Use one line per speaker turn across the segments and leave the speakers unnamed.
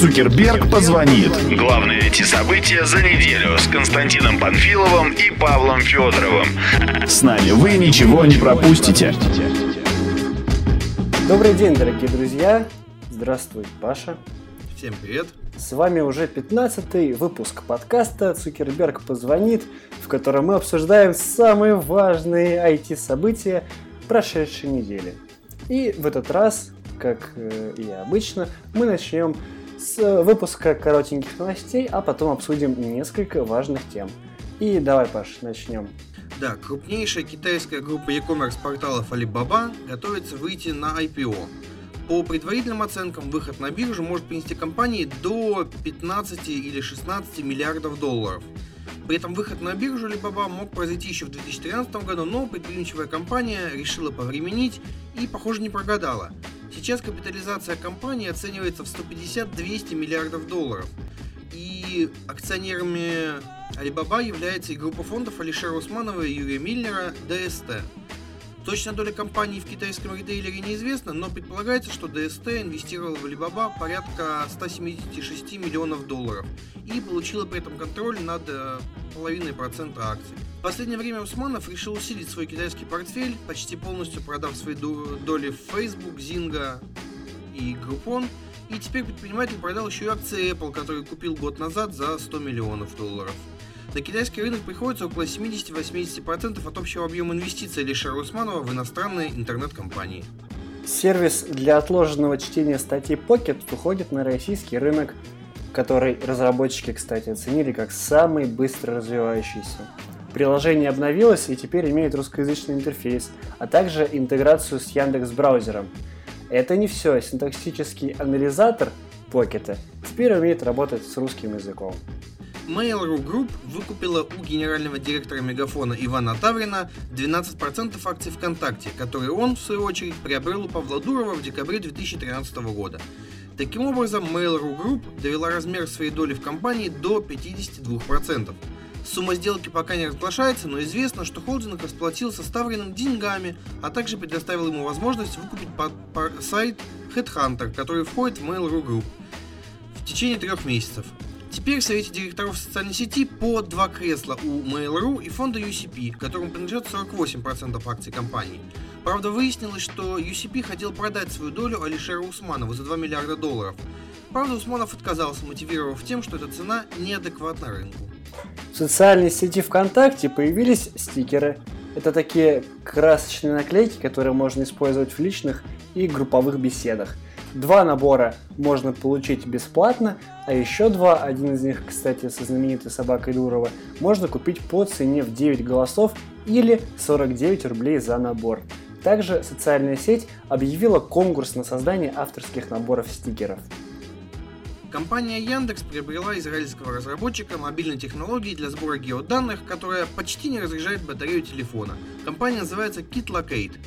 Цукерберг позвонит.
Главные эти события за неделю с Константином Панфиловым и Павлом Федоровым.
С нами вы ничего не пропустите.
Добрый день, дорогие друзья. Здравствуй, Паша.
Всем привет.
С вами уже 15 выпуск подкаста «Цукерберг позвонит», в котором мы обсуждаем самые важные IT-события прошедшей недели. И в этот раз, как э, и обычно, мы начнем с выпуска коротеньких новостей, а потом обсудим несколько важных тем. И давай, Паш, начнем.
Да, крупнейшая китайская группа e-commerce порталов Alibaba готовится выйти на IPO. По предварительным оценкам, выход на биржу может принести компании до 15 или 16 миллиардов долларов. При этом выход на биржу Alibaba мог произойти еще в 2013 году, но предприимчивая компания решила повременить и, похоже, не прогадала. Сейчас капитализация компании оценивается в 150-200 миллиардов долларов. И акционерами Alibaba является и группа фондов Алишера Усманова и Юрия Миллера ДСТ. Точная доля компании в китайском ритейлере неизвестна, но предполагается, что ДСТ инвестировал в Alibaba порядка 176 миллионов долларов и получила при этом контроль над э, половиной процента акций. В последнее время Усманов решил усилить свой китайский портфель, почти полностью продав свои доли в Facebook, Zynga и Groupon. И теперь предприниматель продал еще и акции Apple, которые купил год назад за 100 миллионов долларов. На китайский рынок приходится около 70-80% от общего объема инвестиций Лишера Усманова в иностранные интернет-компании.
Сервис для отложенного чтения статей Pocket выходит на российский рынок, который разработчики, кстати, оценили как самый быстро развивающийся. Приложение обновилось и теперь имеет русскоязычный интерфейс, а также интеграцию с Яндекс браузером. Это не все. Синтаксический анализатор Pocket теперь умеет работать с русским языком.
Mail.ru Group выкупила у генерального директора Мегафона Ивана Таврина 12% акций ВКонтакте, которые он, в свою очередь, приобрел у Павла Дурова в декабре 2013 года. Таким образом, Mail.ru Group довела размер своей доли в компании до 52%. Сумма сделки пока не разглашается, но известно, что холдинг расплатился Тавриным деньгами, а также предоставил ему возможность выкупить сайт Headhunter, который входит в Mail.ru Group в течение трех месяцев. Теперь в совете директоров социальной сети по два кресла у Mail.ru и фонда UCP, которому принадлежат 48% акций компании. Правда, выяснилось, что UCP хотел продать свою долю Алишеру Усманову за 2 миллиарда долларов. Правда, Усманов отказался, мотивировав тем, что эта цена неадекватна рынку.
В социальной сети ВКонтакте появились стикеры. Это такие красочные наклейки, которые можно использовать в личных и групповых беседах – Два набора можно получить бесплатно, а еще два, один из них, кстати, со знаменитой собакой Дурова, можно купить по цене в 9 голосов или 49 рублей за набор. Также социальная сеть объявила конкурс на создание авторских наборов стикеров.
Компания Яндекс приобрела израильского разработчика мобильной технологии для сбора геоданных, которая почти не разряжает батарею телефона. Компания называется KitLocate.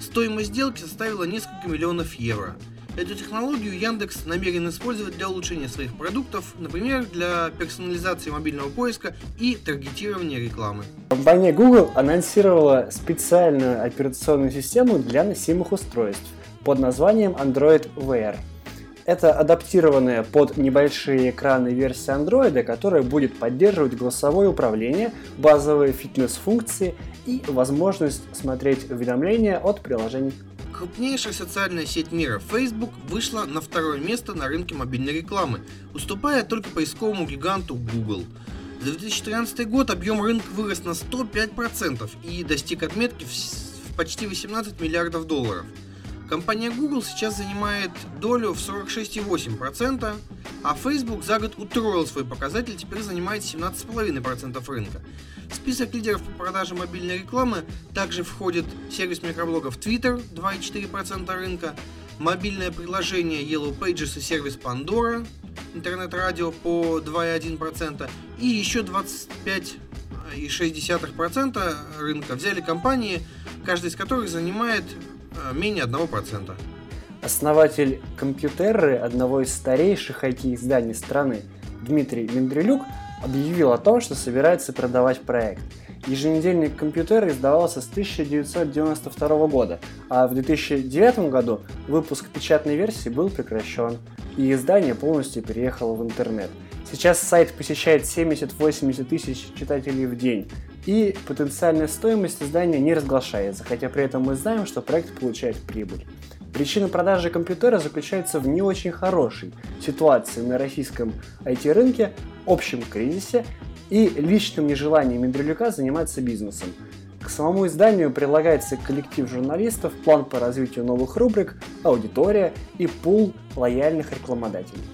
Стоимость сделки составила несколько миллионов евро. Эту технологию Яндекс намерен использовать для улучшения своих продуктов, например, для персонализации мобильного поиска и таргетирования рекламы.
Компания Google анонсировала специальную операционную систему для носимых устройств под названием Android Wear. Это адаптированная под небольшие экраны версия Android, которая будет поддерживать голосовое управление, базовые фитнес-функции и возможность смотреть уведомления от приложений
Крупнейшая социальная сеть мира Facebook вышла на второе место на рынке мобильной рекламы, уступая только поисковому гиганту Google. За 2013 год объем рынка вырос на 105% и достиг отметки в почти 18 миллиардов долларов – Компания Google сейчас занимает долю в 46,8%, а Facebook за год утроил свой показатель, теперь занимает 17,5% рынка. В список лидеров по продаже мобильной рекламы также входит сервис микроблогов Twitter 2,4% рынка, мобильное приложение Yellow Pages и сервис Pandora, интернет-радио по 2,1% и еще 25,6% рынка взяли компании, каждая из которых занимает Э, менее 1%.
Основатель компьютеры одного из старейших IT-изданий страны, Дмитрий Мендрелюк, объявил о том, что собирается продавать проект. Еженедельник компьютера издавался с 1992 года, а в 2009 году выпуск печатной версии был прекращен. и издание полностью переехало в интернет. Сейчас сайт посещает 70-80 тысяч читателей в день, и потенциальная стоимость издания не разглашается, хотя при этом мы знаем, что проект получает прибыль. Причина продажи компьютера заключается в не очень хорошей ситуации на российском IT-рынке, общем кризисе и личном нежелании Мендрелюка заниматься бизнесом. К самому изданию прилагается коллектив журналистов, план по развитию новых рубрик, аудитория и пул лояльных рекламодателей.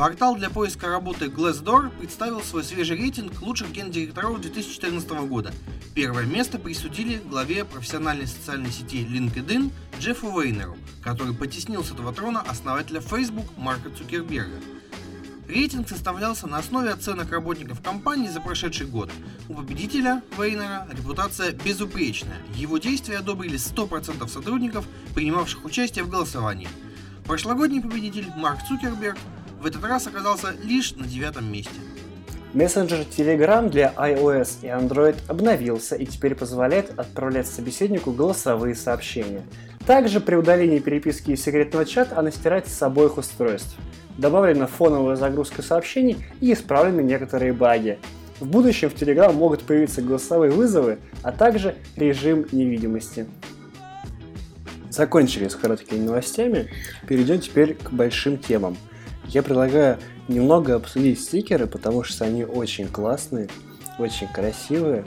Портал для поиска работы Glassdoor представил свой свежий рейтинг лучших гендиректоров 2014 года. Первое место присудили главе профессиональной социальной сети LinkedIn Джеффу Вейнеру, который потеснил с этого трона основателя Facebook Марка Цукерберга. Рейтинг составлялся на основе оценок работников компании за прошедший год. У победителя Вейнера репутация безупречная. Его действия одобрили 100% сотрудников, принимавших участие в голосовании. Прошлогодний победитель Марк Цукерберг в этот раз оказался лишь на девятом месте.
Мессенджер Telegram для iOS и Android обновился и теперь позволяет отправлять собеседнику голосовые сообщения. Также при удалении переписки из секретного чата она стирается с обоих устройств. Добавлена фоновая загрузка сообщений и исправлены некоторые баги. В будущем в Telegram могут появиться голосовые вызовы, а также режим невидимости. Закончили с короткими новостями, перейдем теперь к большим темам – я предлагаю немного обсудить стикеры, потому что они очень классные, очень красивые,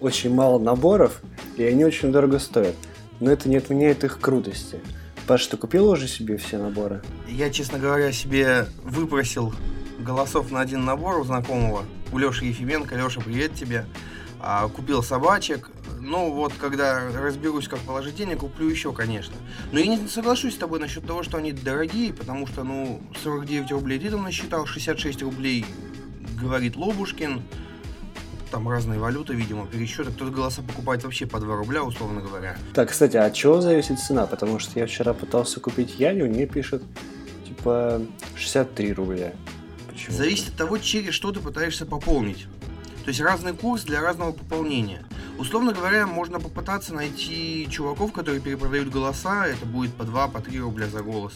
очень мало наборов, и они очень дорого стоят. Но это не отменяет их крутости. Паш, ты купил уже себе все наборы?
Я, честно говоря, себе выпросил голосов на один набор у знакомого, у Леши Ефименко. Леша, привет тебе. А, купил собачек, ну вот, когда разберусь, как положить денег, куплю еще, конечно. Но я не соглашусь с тобой насчет того, что они дорогие, потому что, ну, 49 рублей ты там насчитал, 66 рублей, говорит Лобушкин. Там разные валюты, видимо, пересчеты. Кто-то голоса покупает вообще по 2 рубля, условно говоря.
Так, кстати, а от чего зависит цена? Потому что я вчера пытался купить Яню, мне пишет, типа, 63 рубля.
Почему? Зависит от того, через что ты пытаешься пополнить. То есть разный курс для разного пополнения. Условно говоря, можно попытаться найти чуваков, которые перепродают голоса, это будет по 2, по 3 рубля за голос.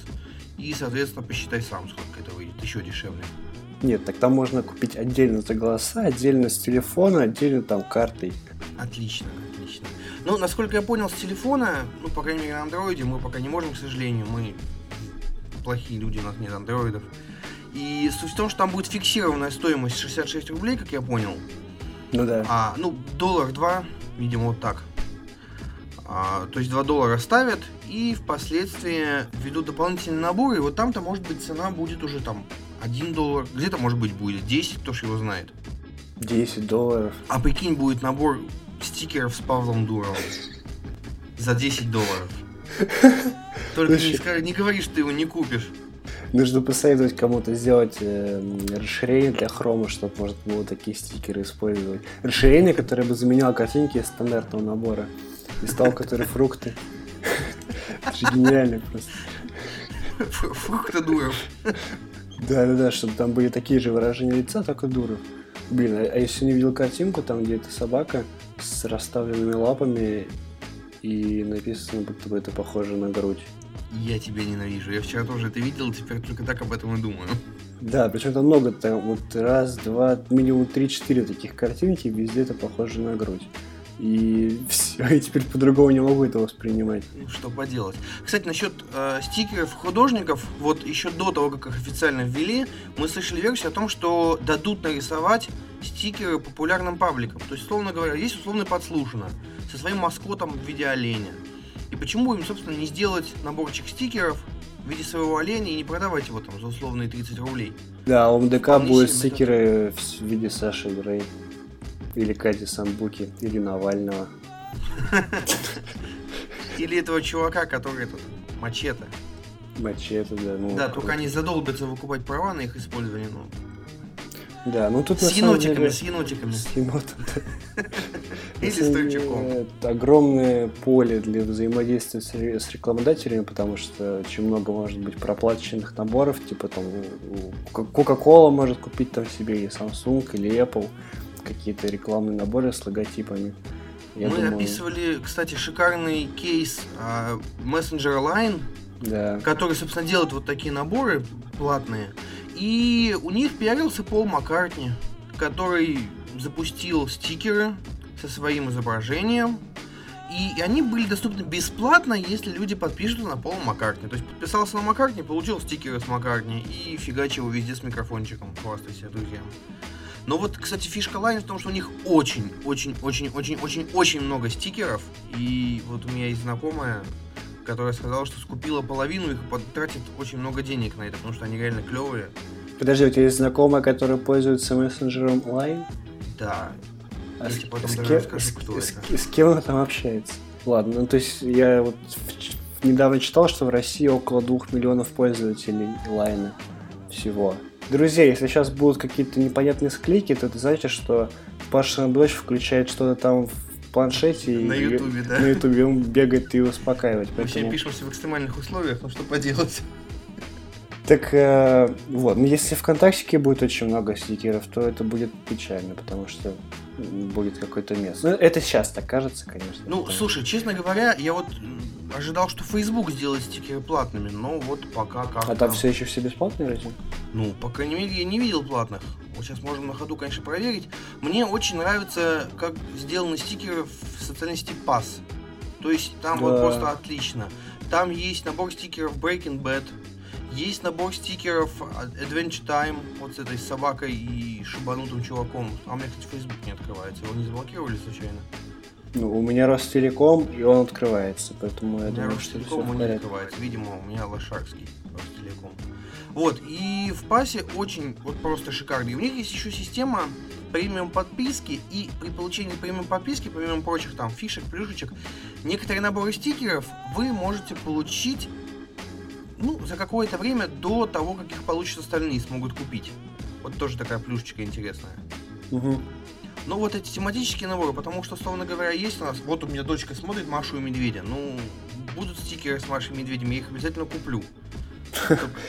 И, соответственно, посчитай сам, сколько это выйдет, еще дешевле.
Нет, так там можно купить отдельно за голоса, отдельно с телефона, отдельно там картой.
Отлично, отлично. Ну, насколько я понял, с телефона, ну, по крайней мере, на андроиде мы пока не можем, к сожалению, мы плохие люди, у нас нет андроидов. И суть в том, что там будет фиксированная стоимость 66 рублей, как я понял.
Ну да.
А, ну, доллар 2, видимо, вот так. А, то есть 2 доллара ставят и впоследствии ведут дополнительный набор, и вот там-то, может быть, цена будет уже там 1 доллар, где-то, может быть, будет 10, кто ж его знает.
10 долларов.
А прикинь, будет набор стикеров с Павлом Дуровым за 10 долларов. Только не, не говори, что ты его не купишь.
Нужно посоветовать кому-то сделать э, расширение для хрома, чтобы можно было такие стикеры использовать. Расширение, которое бы заменяло картинки стандартного набора. И стал, который фрукты. Это же гениально просто.
Фрукты дуров.
Да-да-да, чтобы там были такие же выражения лица, только дуров. Блин, а, а если не видел картинку, там где то собака с расставленными лапами и написано, будто бы это похоже на грудь.
Я тебя ненавижу. Я вчера тоже это видел, теперь только так об этом и думаю.
Да, причем там много, там вот раз, два, минимум три-четыре таких картинки, везде это похоже на грудь. И все, я теперь по-другому не могу это воспринимать.
Ну, что поделать. Кстати, насчет э, стикеров художников, вот еще до того, как их официально ввели, мы слышали версию о том, что дадут нарисовать стикеры популярным пабликам. То есть, условно говоря, есть условно подслушано со своим маскотом в виде оленя. Почему им, собственно, не сделать наборчик стикеров в виде своего оленя и не продавать его там за условные 30 рублей?
Да, у МДК Вполне будет стикеры в виде Саши Грей. Или Кати Самбуки, или Навального.
Или этого чувака, который тут мачете.
Мачете, да.
Ну, да, только они задолбятся выкупать права на их использование, ну.
Да, ну тут
с енотиками, деле... с енотиками.
С енотом,
Или с Торчаком.
Это огромное поле для взаимодействия с рекламодателями, потому что очень много может быть проплаченных наборов, типа там Coca-Cola может купить там себе, или Samsung, или Apple, какие-то рекламные наборы с логотипами.
Я Мы думаю... описывали, кстати, шикарный кейс а, Messenger Line,
Да.
который, собственно, делает вот такие наборы платные. И у них пиарился Пол Маккартни, который запустил стикеры со своим изображением. И они были доступны бесплатно, если люди подпишутся на Пола Маккартни. То есть подписался на Маккартни, получил стикеры с Маккартни и фигачил его везде с микрофончиком. Хвастайся друзьям. Но вот, кстати, фишка Line в том, что у них очень, очень, очень, очень, очень, очень много стикеров. И вот у меня есть знакомая, которая сказала, что скупила половину их, потратит очень много денег на это, потому что они реально клевые.
Подожди, у тебя есть знакомая, которая пользуется мессенджером Line?
Да.
А с,
тебе потом
с
даже
кем,
расскажу, кто
с-
это.
с кем она там общается? Ладно, ну то есть я вот в- недавно читал, что в России около двух миллионов пользователей Лайна всего. Друзья, если сейчас будут какие-то непонятные склейки, то это значит, что Пашина дочь включает что-то там в планшете
На
и
Ютубе, да.
на Ютубе он бегает и успокаивает.
Мы все пишемся в экстремальных условиях, ну что поделать.
Так э, вот, ну если ВКонтактике будет очень много стикеров, то это будет печально, потому что будет какое-то место. Ну, это сейчас так кажется, конечно.
Ну,
потому-
слушай, честно говоря, я вот ожидал, что Facebook сделает стикеры платными, но вот пока как
А там все еще все бесплатные разве?
Ну, по крайней мере, я не видел платных. Вот сейчас можем на ходу, конечно, проверить. Мне очень нравится, как сделаны стикеры в социальной сети Pass. То есть там вот
Да.
просто отлично. Там есть набор стикеров Breaking Bad. Есть набор стикеров Adventure Time, вот с этой собакой и шибанутым чуваком. А у меня, кстати, Facebook не открывается. Его не заблокировали случайно?
Ну, у меня Ростелеком, и он открывается, поэтому я думаю, что все
он не открывается. Видимо, у меня Лошарский Ростелеком. Вот, и в пасе очень вот просто шикарно. И у них есть еще система премиум подписки, и при получении премиум подписки, помимо прочих там фишек, плюшечек, некоторые наборы стикеров вы можете получить ну, за какое-то время до того, как их получат остальные, смогут купить. Вот тоже такая плюшечка интересная.
Мгм.
Ну, вот эти тематические наборы, потому что, условно говоря, есть у нас... Вот у меня дочка смотрит Машу и Медведя. Ну, будут стикеры с Машей и Медведем, я их обязательно куплю.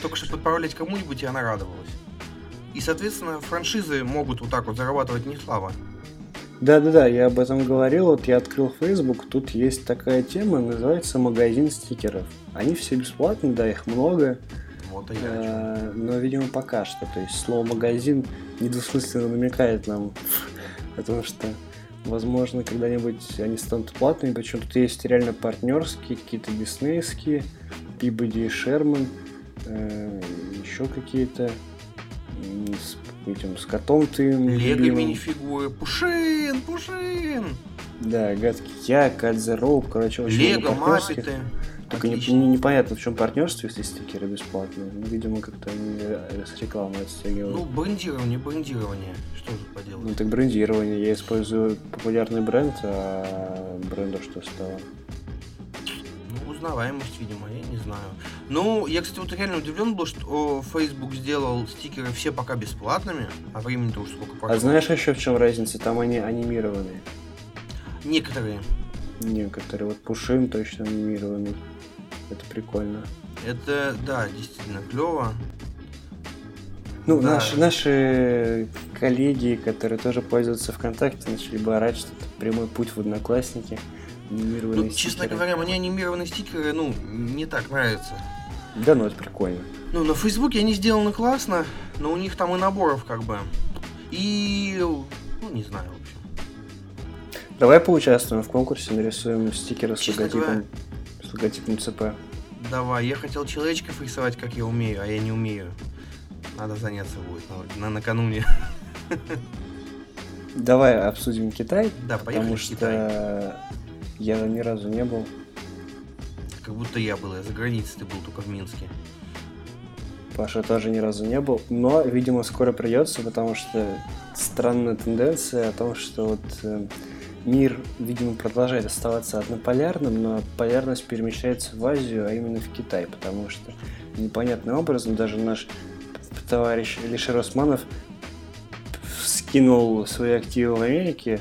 Только, чтобы отправлять кому-нибудь, и она радовалась. И, соответственно, франшизы могут вот так вот зарабатывать не слабо.
Да-да-да, я об этом говорил, вот я открыл Facebook, тут есть такая тема, называется магазин стикеров. Они все бесплатные, да, их много,
Вот и я
э, но, видимо, пока что. То есть слово магазин недвусмысленно намекает нам о том, что, возможно, когда-нибудь они станут платными, причем тут есть реально партнерские, какие-то диснейские, Пибоди и Шерман, э, еще какие-то с этим, с котом ты
Лего минифигуры. Пушин, Пушин!
Да, гадкий я, Rope, короче, очень
Лего. Маппеты.
Только не- непонятно, в чем партнерство, если стикеры бесплатные. Ну, видимо, как-то они э, с рекламы отстегивают.
Ну, брендирование, брендирование. Что тут
Ну,
поделать?
так брендирование. Я использую популярный бренд, а брендов что стало?
Ну, узнаваемость, видимо, я не знаю. Ну, я, кстати, вот реально удивлен был, что Facebook сделал стикеры все пока бесплатными, а времени-то уж сколько прошло.
А знаешь еще в чем разница? Там они анимированные.
Некоторые.
Некоторые. Вот Пушин точно анимированный. Это прикольно.
Это, да, действительно клево.
Ну,
Да.
наши, наши коллеги, которые тоже пользуются ВКонтакте, начали бы орать, что это прямой путь в одноклассники. Анимированные
Ну, честно
стикеры.
говоря, мне анимированные стикеры, ну, не так нравятся.
Да, ну это прикольно.
Ну, на Фейсбуке они сделаны классно, но у них там и наборов как бы. И, ну, не знаю, в общем.
Давай поучаствуем в конкурсе, нарисуем стикеры с
Честно
логотипом, с логотипом ЦП.
Давай, я хотел человечков рисовать, как я умею, а я не умею. Надо заняться будет на, на- накануне.
Давай обсудим Китай,
Да, поехали
потому
в
что
Китай.
я ни разу не был.
Как будто я был, я за границей, ты был только в Минске.
Паша тоже ни разу не был, но, видимо, скоро придется, потому что странная тенденция о том, что вот э, мир, видимо, продолжает оставаться однополярным, но полярность перемещается в Азию, а именно в Китай, потому что непонятным образом даже наш товарищ Илишер Османов скинул свои активы в Америке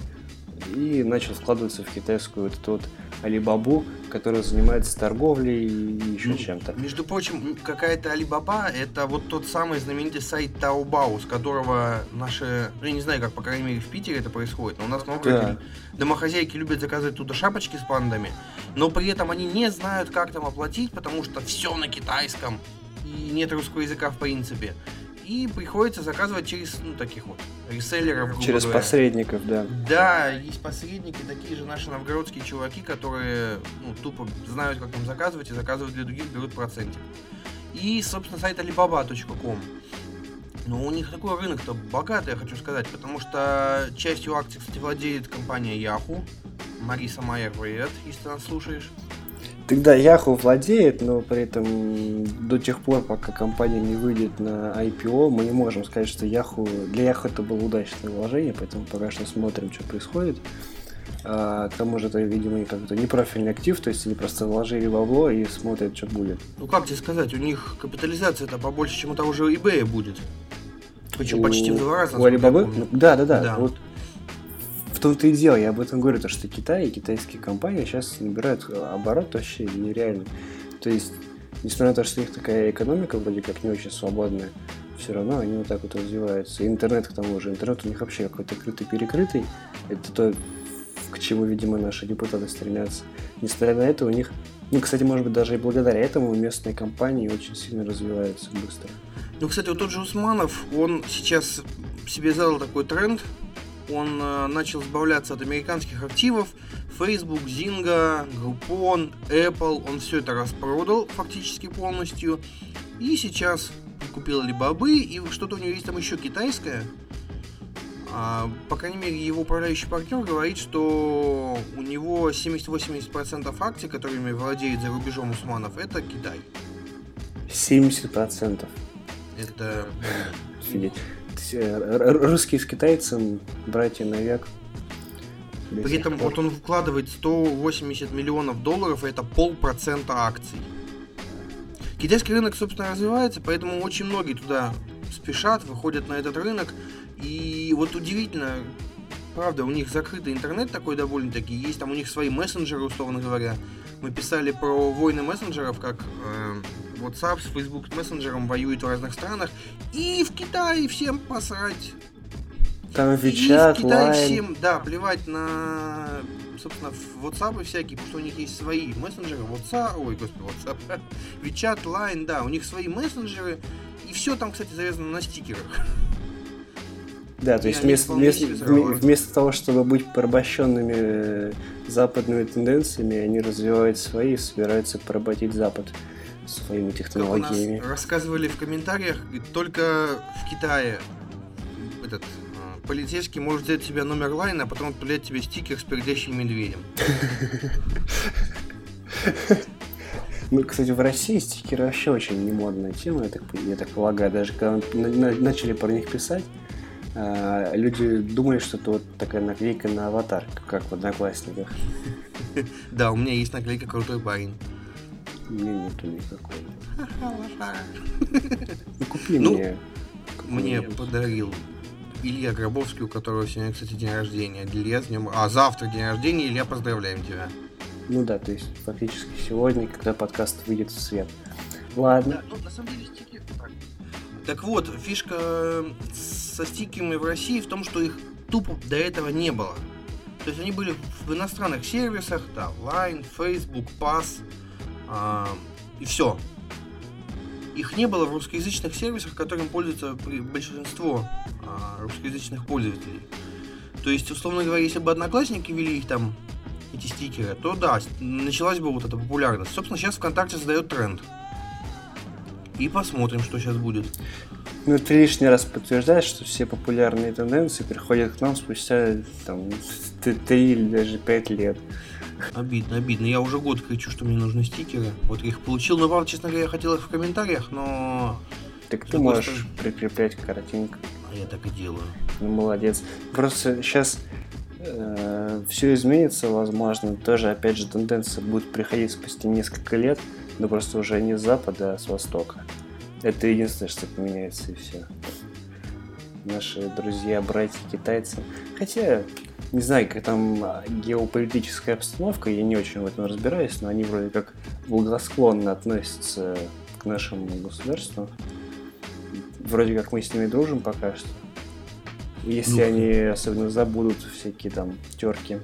и начал вкладываться в китайскую вот эту вот Алибабу, который занимается торговлей и еще
Ну,
чем-то.
Между прочим, какая-то Алибаба это вот тот самый знаменитый сайт Taobao, с которого наши, ну я не знаю, как по крайней мере в Питере это происходит, но у нас много
Да.
домохозяйки любят заказывать туда шапочки с пандами, но при этом они не знают, как там оплатить, потому что все на китайском и нет русского языка в принципе. И приходится заказывать через ну, таких вот реселлеров. грубо
Через
говоря.
посредников, да.
Да, есть посредники, такие же наши новгородские чуваки, которые ну, тупо знают, как там заказывать, и заказывают для других, берут процентик. И, собственно, сайт alibaba.com. Но у них такой рынок-то богатый, я хочу сказать, потому что частью акций, кстати, владеет компания Yahoo. Мариса Майер, привет, если ты нас слушаешь.
Тогда Yahoo владеет, но при этом до тех пор, пока компания не выйдет на IPO, мы не можем сказать, что Yahoo... Для Yahoo это было удачное вложение, поэтому пока что смотрим, что происходит. А, к тому же это, видимо, как-то непрофильный актив, то есть они просто вложили бабло и смотрят, что будет.
Ну, как тебе сказать, у них капитализация-то побольше, чем у того же eBay будет. Причем
У-
почти в два раза.
У. Ну, Да, да, да.
Да.
Вот в том-то и дело, я об этом говорю, то, что Китай и китайские компании сейчас набирают оборот вообще нереальный. То есть, несмотря на то, что у них такая экономика вроде как не очень свободная, все равно они вот так вот развиваются. И интернет, к тому же, интернет у них вообще какой-то крытый-перекрытый. Это то, к чему, видимо, наши депутаты стремятся. Несмотря на это, у них, ну, кстати, может быть, даже и благодаря этому местные компании очень сильно развиваются быстро.
Ну, кстати, вот тот же Усманов, он сейчас себе задал такой тренд. Он э, начал избавляться от американских активов. Facebook, Zynga, Groupon, Apple. Он все это распродал фактически полностью. И сейчас купил Alibaba, и что-то у него есть там еще китайское. А, по крайней мере, его управляющий партнер говорит, что у него 70-80% акций, которыми владеет за рубежом Усманов, это Китай.
70%.
Это
Офигеть. Э, Русские с китайцем, братья на век. До
При этом
пор.
вот он вкладывает 180 миллионов долларов, и это полпроцента акций. Китайский рынок, собственно, развивается, поэтому очень многие туда спешат, выходят на этот рынок. И вот удивительно, правда, у них закрытый интернет такой довольно-таки, есть там у них свои мессенджеры, условно говоря. Мы писали про войны мессенджеров, как э, WhatsApp с Facebook мессенджером воюет в разных странах. И в Китае всем посрать.
Там
И в Китае
Line.
всем, да, плевать на, собственно, WhatsApp и всякие, потому что у них есть свои мессенджеры, WhatsApp, ой, господи, WhatsApp, WeChat, Line, да, у них свои мессенджеры, и все там, кстати, завязано на стикерах.
Да, то есть вместо, вместо, вместо того, чтобы быть порабощенными э, западными тенденциями, они развивают свои и собираются поработить Запад своими
Как у нас
технологиями.
рассказывали в комментариях, только в Китае этот а, полицейский может взять себе номер лайна, а потом отправлять тебе стикер с пердящим медведем.
Ну, кстати, в России стикеры вообще очень немодная тема, я так, я так полагаю. Даже когда на- на- начали про них писать, а, люди думали, что это вот такая наклейка на аватар, как в Одноклассниках.
Да, у меня есть наклейка «Крутой парень».
Меня нету никакой. Ну, купи
Ну,
мне.
Мне
какой-нибудь.
подарил Илья Гробовский, у которого сегодня, кстати, день рождения. Илья с днем... А, завтра день рождения. Илья, поздравляем тебя.
Ну да, то есть фактически сегодня, когда подкаст выйдет в свет. Ладно.
ну, на самом деле стики... Так. Вот, фишка со стикерами в России в том, что их тупо до этого не было. То есть они были в иностранных сервисах, да, Line, Facebook, Pass, и все. Их не было в русскоязычных сервисах, которым пользуется большинство а, русскоязычных пользователей. То есть, условно говоря, если бы одноклассники вели их там, эти стикеры, то да, началась бы вот эта популярность. Собственно, сейчас ВКонтакте задает тренд. И посмотрим, что сейчас будет.
Ну, ты лишний раз подтверждаешь, что все популярные тенденции приходят к нам спустя там, т- три или даже пять лет.
Обидно, обидно. Я уже год кричу, что мне нужны стикеры. Вот я их получил. Но, правда, честно говоря, я хотел их в комментариях, но...
Так ты можешь
стороны-
прикреплять картинку.
А я так и делаю.
Ну, молодец. Просто сейчас все изменится, возможно. Тоже, опять же, тенденция будет приходить спустя несколько лет, но просто уже не с запада, а с востока. Это единственное, что поменяется, и все. Наши друзья, братья, китайцы. Хотя, Не знаю, как там а, геополитическая обстановка, я не очень в этом разбираюсь, но они вроде как благосклонно относятся к нашему государству. Вроде как мы с ними дружим пока что. Если
Ну,
они особенно забудут всякие там терки,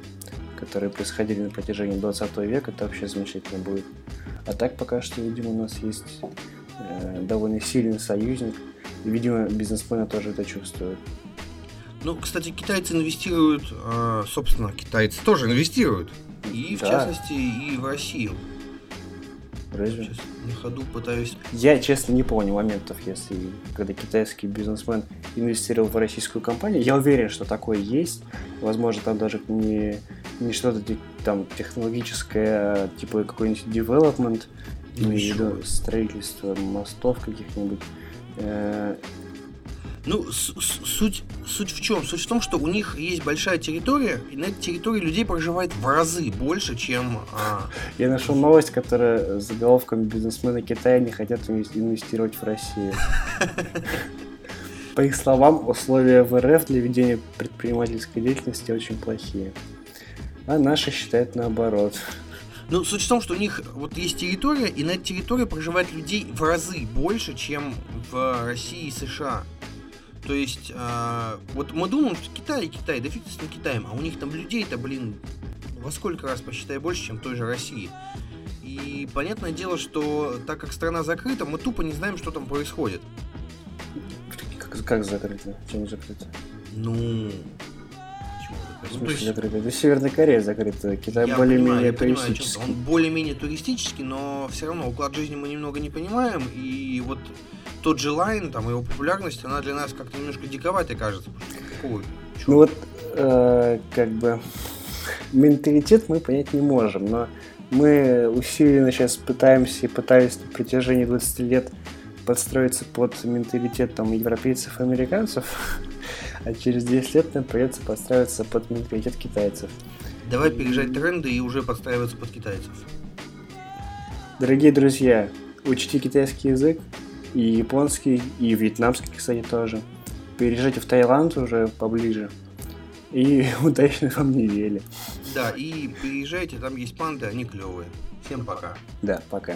которые происходили на протяжении 20 века, то вообще замечательно будет. А так пока что, видимо, у нас есть э, довольно сильный союзник. И, видимо, бизнесмены тоже это чувствуют.
Ну, кстати, китайцы инвестируют, э, собственно, китайцы тоже инвестируют. И, в
Да.
частности, и в Россию.
Разве?
Сейчас на ходу пытаюсь...
Я, честно, не помню моментов, если когда китайский бизнесмен инвестировал в российскую компанию. Я уверен, что такое есть. Возможно, там даже не, не что-то там технологическое, а типа какой-нибудь development,
Ну,
виду
бы.
строительство мостов каких-нибудь.
Ну, суть, суть в чем? Суть в том, что у них есть большая территория, и на этой территории людей проживает в разы больше, чем... а,
Я нашел новость, которая с заголовком «Бизнесмены Китая не хотят инвес- инвестировать в Россию». По их словам, условия в РФ для ведения предпринимательской деятельности очень плохие. А наши считают наоборот.
Ну, суть в том, что у них вот есть территория, и на этой территории проживает людей в разы больше, чем в России и США. То есть, а, вот мы думаем, что Китай и Китай, да фиг с ним Китаем, а у них там людей-то, блин, во сколько раз посчитай больше, чем в той же России. И понятное дело, что так как страна закрыта, мы тупо не знаем, что там происходит.
Как, как закрыто? Чем закрыто?
Ну... Ну, то есть,
закрыто? Это Северная Корея закрыта. Китай
Я
более-менее
я понимаю,
туристический.
Он более-менее туристический, но все равно уклад жизни мы немного не понимаем. И вот тот же Лайн, там его популярность, она для нас как-то немножко диковатой кажется. какого-?
Ну вот, э, как бы, менталитет мы понять не можем, но мы усиленно сейчас пытаемся и пытались на протяжении 20 лет подстроиться под менталитет там, европейцев и американцев, а через 10 лет нам придется подстраиваться под менталитет китайцев.
Давай переезжать тренды и уже подстраиваться под китайцев.
Дорогие друзья, учите китайский язык, и японский, и вьетнамский, кстати, тоже. Переезжайте в Таиланд уже поближе. И удачной вам недели.
Да, и переезжайте, там есть панды, они клевые. Всем пока.
Да, пока.